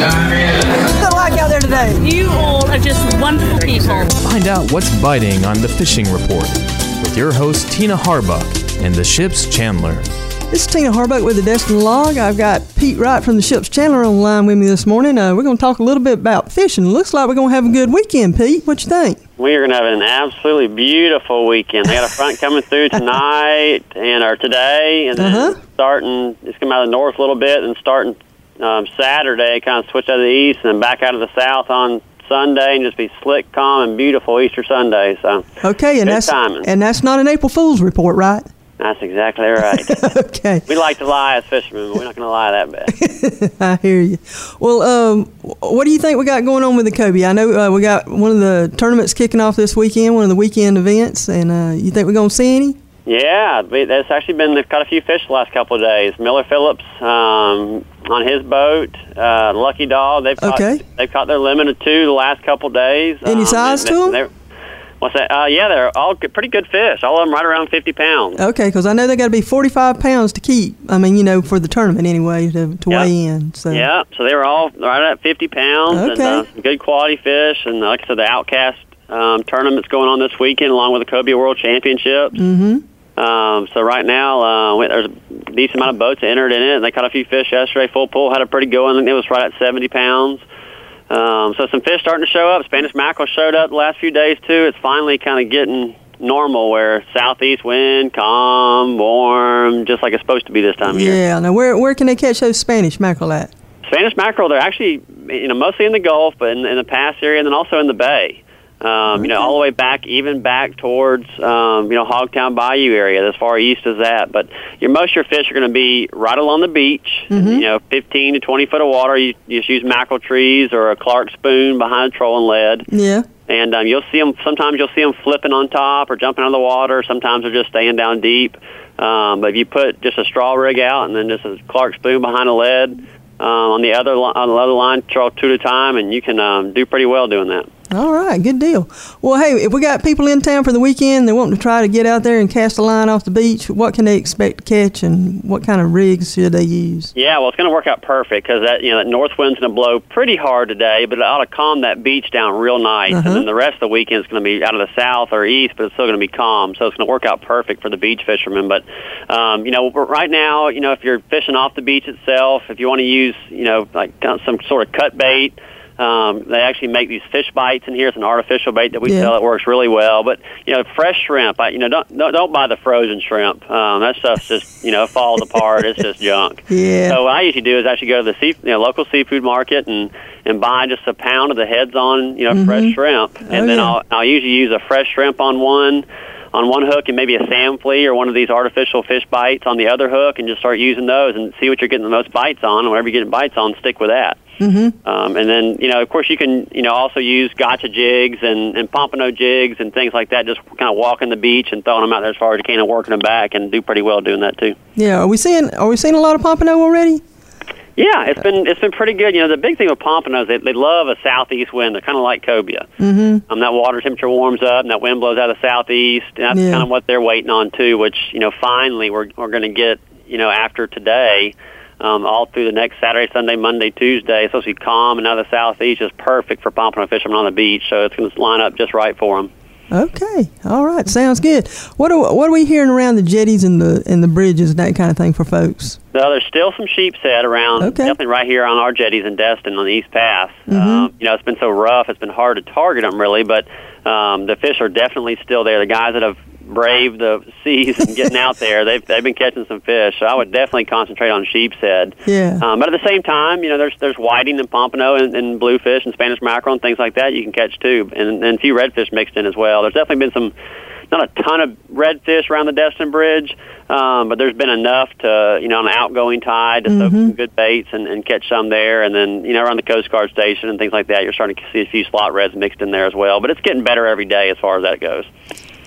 What's it like out there today? You all are just wonderful people. Find out what's biting on the Fishing Report with your host, Tina Harbuck, and the ship's Chandler. This is Tina Harbuck with the Destin Log. I've got Pete Wright from the ship's Chandler on the line with me this morning. Uh, we're going to talk a little bit about fishing. Looks like we're going to have a good weekend, Pete. What you think? We are going to have an absolutely beautiful weekend. They got a front coming through tonight and or today, and then Uh-huh. starting. It's coming out of the north a little bit, and starting um, Saturday, kind of switch out of the east, and then back out of the south on Sunday, and just be slick, calm, and beautiful Easter Sunday. So Okay, and that's timing. and that's not an April Fool's report, right? that's exactly right. okay, we like to lie as fishermen, but we're not going to lie that bad. I hear you. Well, um, what do you think we got going on with the cobia? I know uh, we got one of the tournaments kicking off this weekend, one of the weekend events, and uh, you think we're going to see any? Yeah, there's actually been they've caught a few fish the last couple of days. Miller Phillips um, on his boat, uh, Lucky Dog. They've caught, Okay. they've caught their limit of two the last couple of days. Any Um, size they- to 'em? they're- What's that? Uh, yeah, they're all good, pretty good fish. All of them right around 50 pounds. Okay, because I know they got to be 45 pounds to keep. I mean, you know, for the tournament anyway, to, to Yeah. weigh in. So Yeah, so they were all right at 50 pounds and Okay. uh, good quality fish. And like I said, the Outcast um, tournament's going on this weekend along with the Cobia World Championships. Mm-hmm. Um, so right now, uh, there's a decent amount of boats entered in it. And they caught a few fish yesterday. Full pool had a pretty good one. It was right at 70 pounds. Um, so some fish starting to show up. Spanish mackerel showed up the last few days too. It's finally kind of getting normal where southeast wind, calm, warm, just like it's supposed to be this time of year. Yeah. Now, where where can they catch those Spanish mackerel at? Spanish mackerel, they're actually, you know, mostly in the Gulf, but in, in the Pass area, and then also in the Bay. Um, You know, all the way back, even back towards, um, you know, Hogtown Bayou area, as far east as that. But your most of your fish are going to be right along the beach. You know, 15 to 20 foot of water. You, you just use mackerel trees or a Clark spoon behind a trolling lead Yeah. and um, you'll see them. Sometimes you'll see them flipping on top or jumping out of the water. Sometimes they're just staying down deep. Um, but if you put just a straw rig out and then just a Clark spoon behind a lead um, on the other on the other line, throw two at a time, and you can um, do pretty well doing that. All right. Good deal. Well, hey, if we got people in town for the weekend, they want to try to get out there and cast a line off the beach. What can they expect to catch, and what kind of rigs should they use? Yeah, well, it's going to work out perfect because that you know that north wind's going to blow pretty hard today, but it ought to calm that beach down real nice. Uh-huh. And then the rest of the weekend is going to be out of the south or east, but it's still going to be calm. So it's going to work out perfect for the beach fishermen. But um, you know, right now, you know, if you're fishing off the beach itself, if you want to use, you know, like some sort of cut bait. Um, they actually make these fish bites in here. It's an artificial bait that we Yeah. sell. It works really well. But you know, fresh shrimp. I, you know, don't don't, don't buy the frozen shrimp. Um, that stuff's just you know falls apart. It's just junk. Yeah. So what I usually do is actually go to the sea, you know, local seafood market and and buy just a pound of the heads on you know fresh shrimp, and Oh, then yeah. I'll I'll usually use a fresh shrimp on one on one hook and maybe a sand flea or one of these artificial fish bites on the other hook, and just start using those and see what you're getting the most bites on, and whatever you're getting bites on, stick with that. Mm-hmm. Um, and then, you know, of course, you can, you know, also use gotcha jigs and, and pompano jigs and things like that. Just kind of walking the beach and throwing them out there as far as you can and working them back, and do pretty well doing that too. Yeah. Are we seeing Are we seeing a lot of pompano already? Yeah, it's been it's been pretty good. You know, the big thing with pompanos, they they love a southeast wind. They're kind of like cobia. Mm-hmm. Um, that water temperature warms up, and that wind blows out of the southeast. And that's Yeah. kind of what they're waiting on too. Which you know, finally we're we're going to get. You know, after today, um, all through the next Saturday, Sunday, Monday, Tuesday, it's supposed to be calm, and now the southeast is perfect for pompano fishermen on the beach. So it's going to line up just right for them. Okay. All right. Sounds good. What are What are we hearing around the jetties and the and the bridges and that kind of thing for folks? No, there's still some sheepshead around, Okay. definitely right here on our jetties in Destin on the East Pass. Mhm. Um, you know, it's been so rough; it's been hard to target them really, but um, the fish are definitely still there. The guys that have braved the seas and getting out there, they've they've been catching some fish. So I would definitely concentrate on sheepshead. Yeah. Um, but at the same time, you know, there's there's whiting and pompano and, and bluefish and Spanish mackerel and things like that you can catch too, and, and a few redfish mixed in as well. There's definitely been some not a ton of redfish around the Destin Bridge, um, but there's been enough to, you know, on an outgoing tide to soak some good baits and, and catch some there. And then, you know, around the Coast Guard station and things like that, you're starting to see a few slot reds mixed in there as well. But it's getting better every day as far as that goes.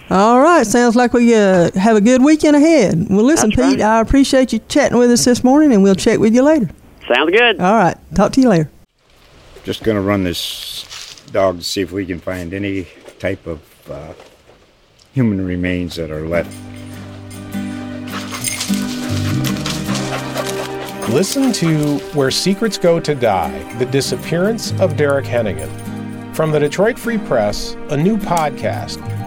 All right, sounds like we uh, have a good weekend ahead. Well, listen, That's Pete Wright. I appreciate you chatting with us this morning, and we'll check with you later. Sounds good. All right, talk to you later. Just going to run this dog to see if we can find any type of uh, human remains that are left. Listen to Where Secrets Go to Die The Disappearance of Derek Hennigan. From the Detroit Free Press, a new podcast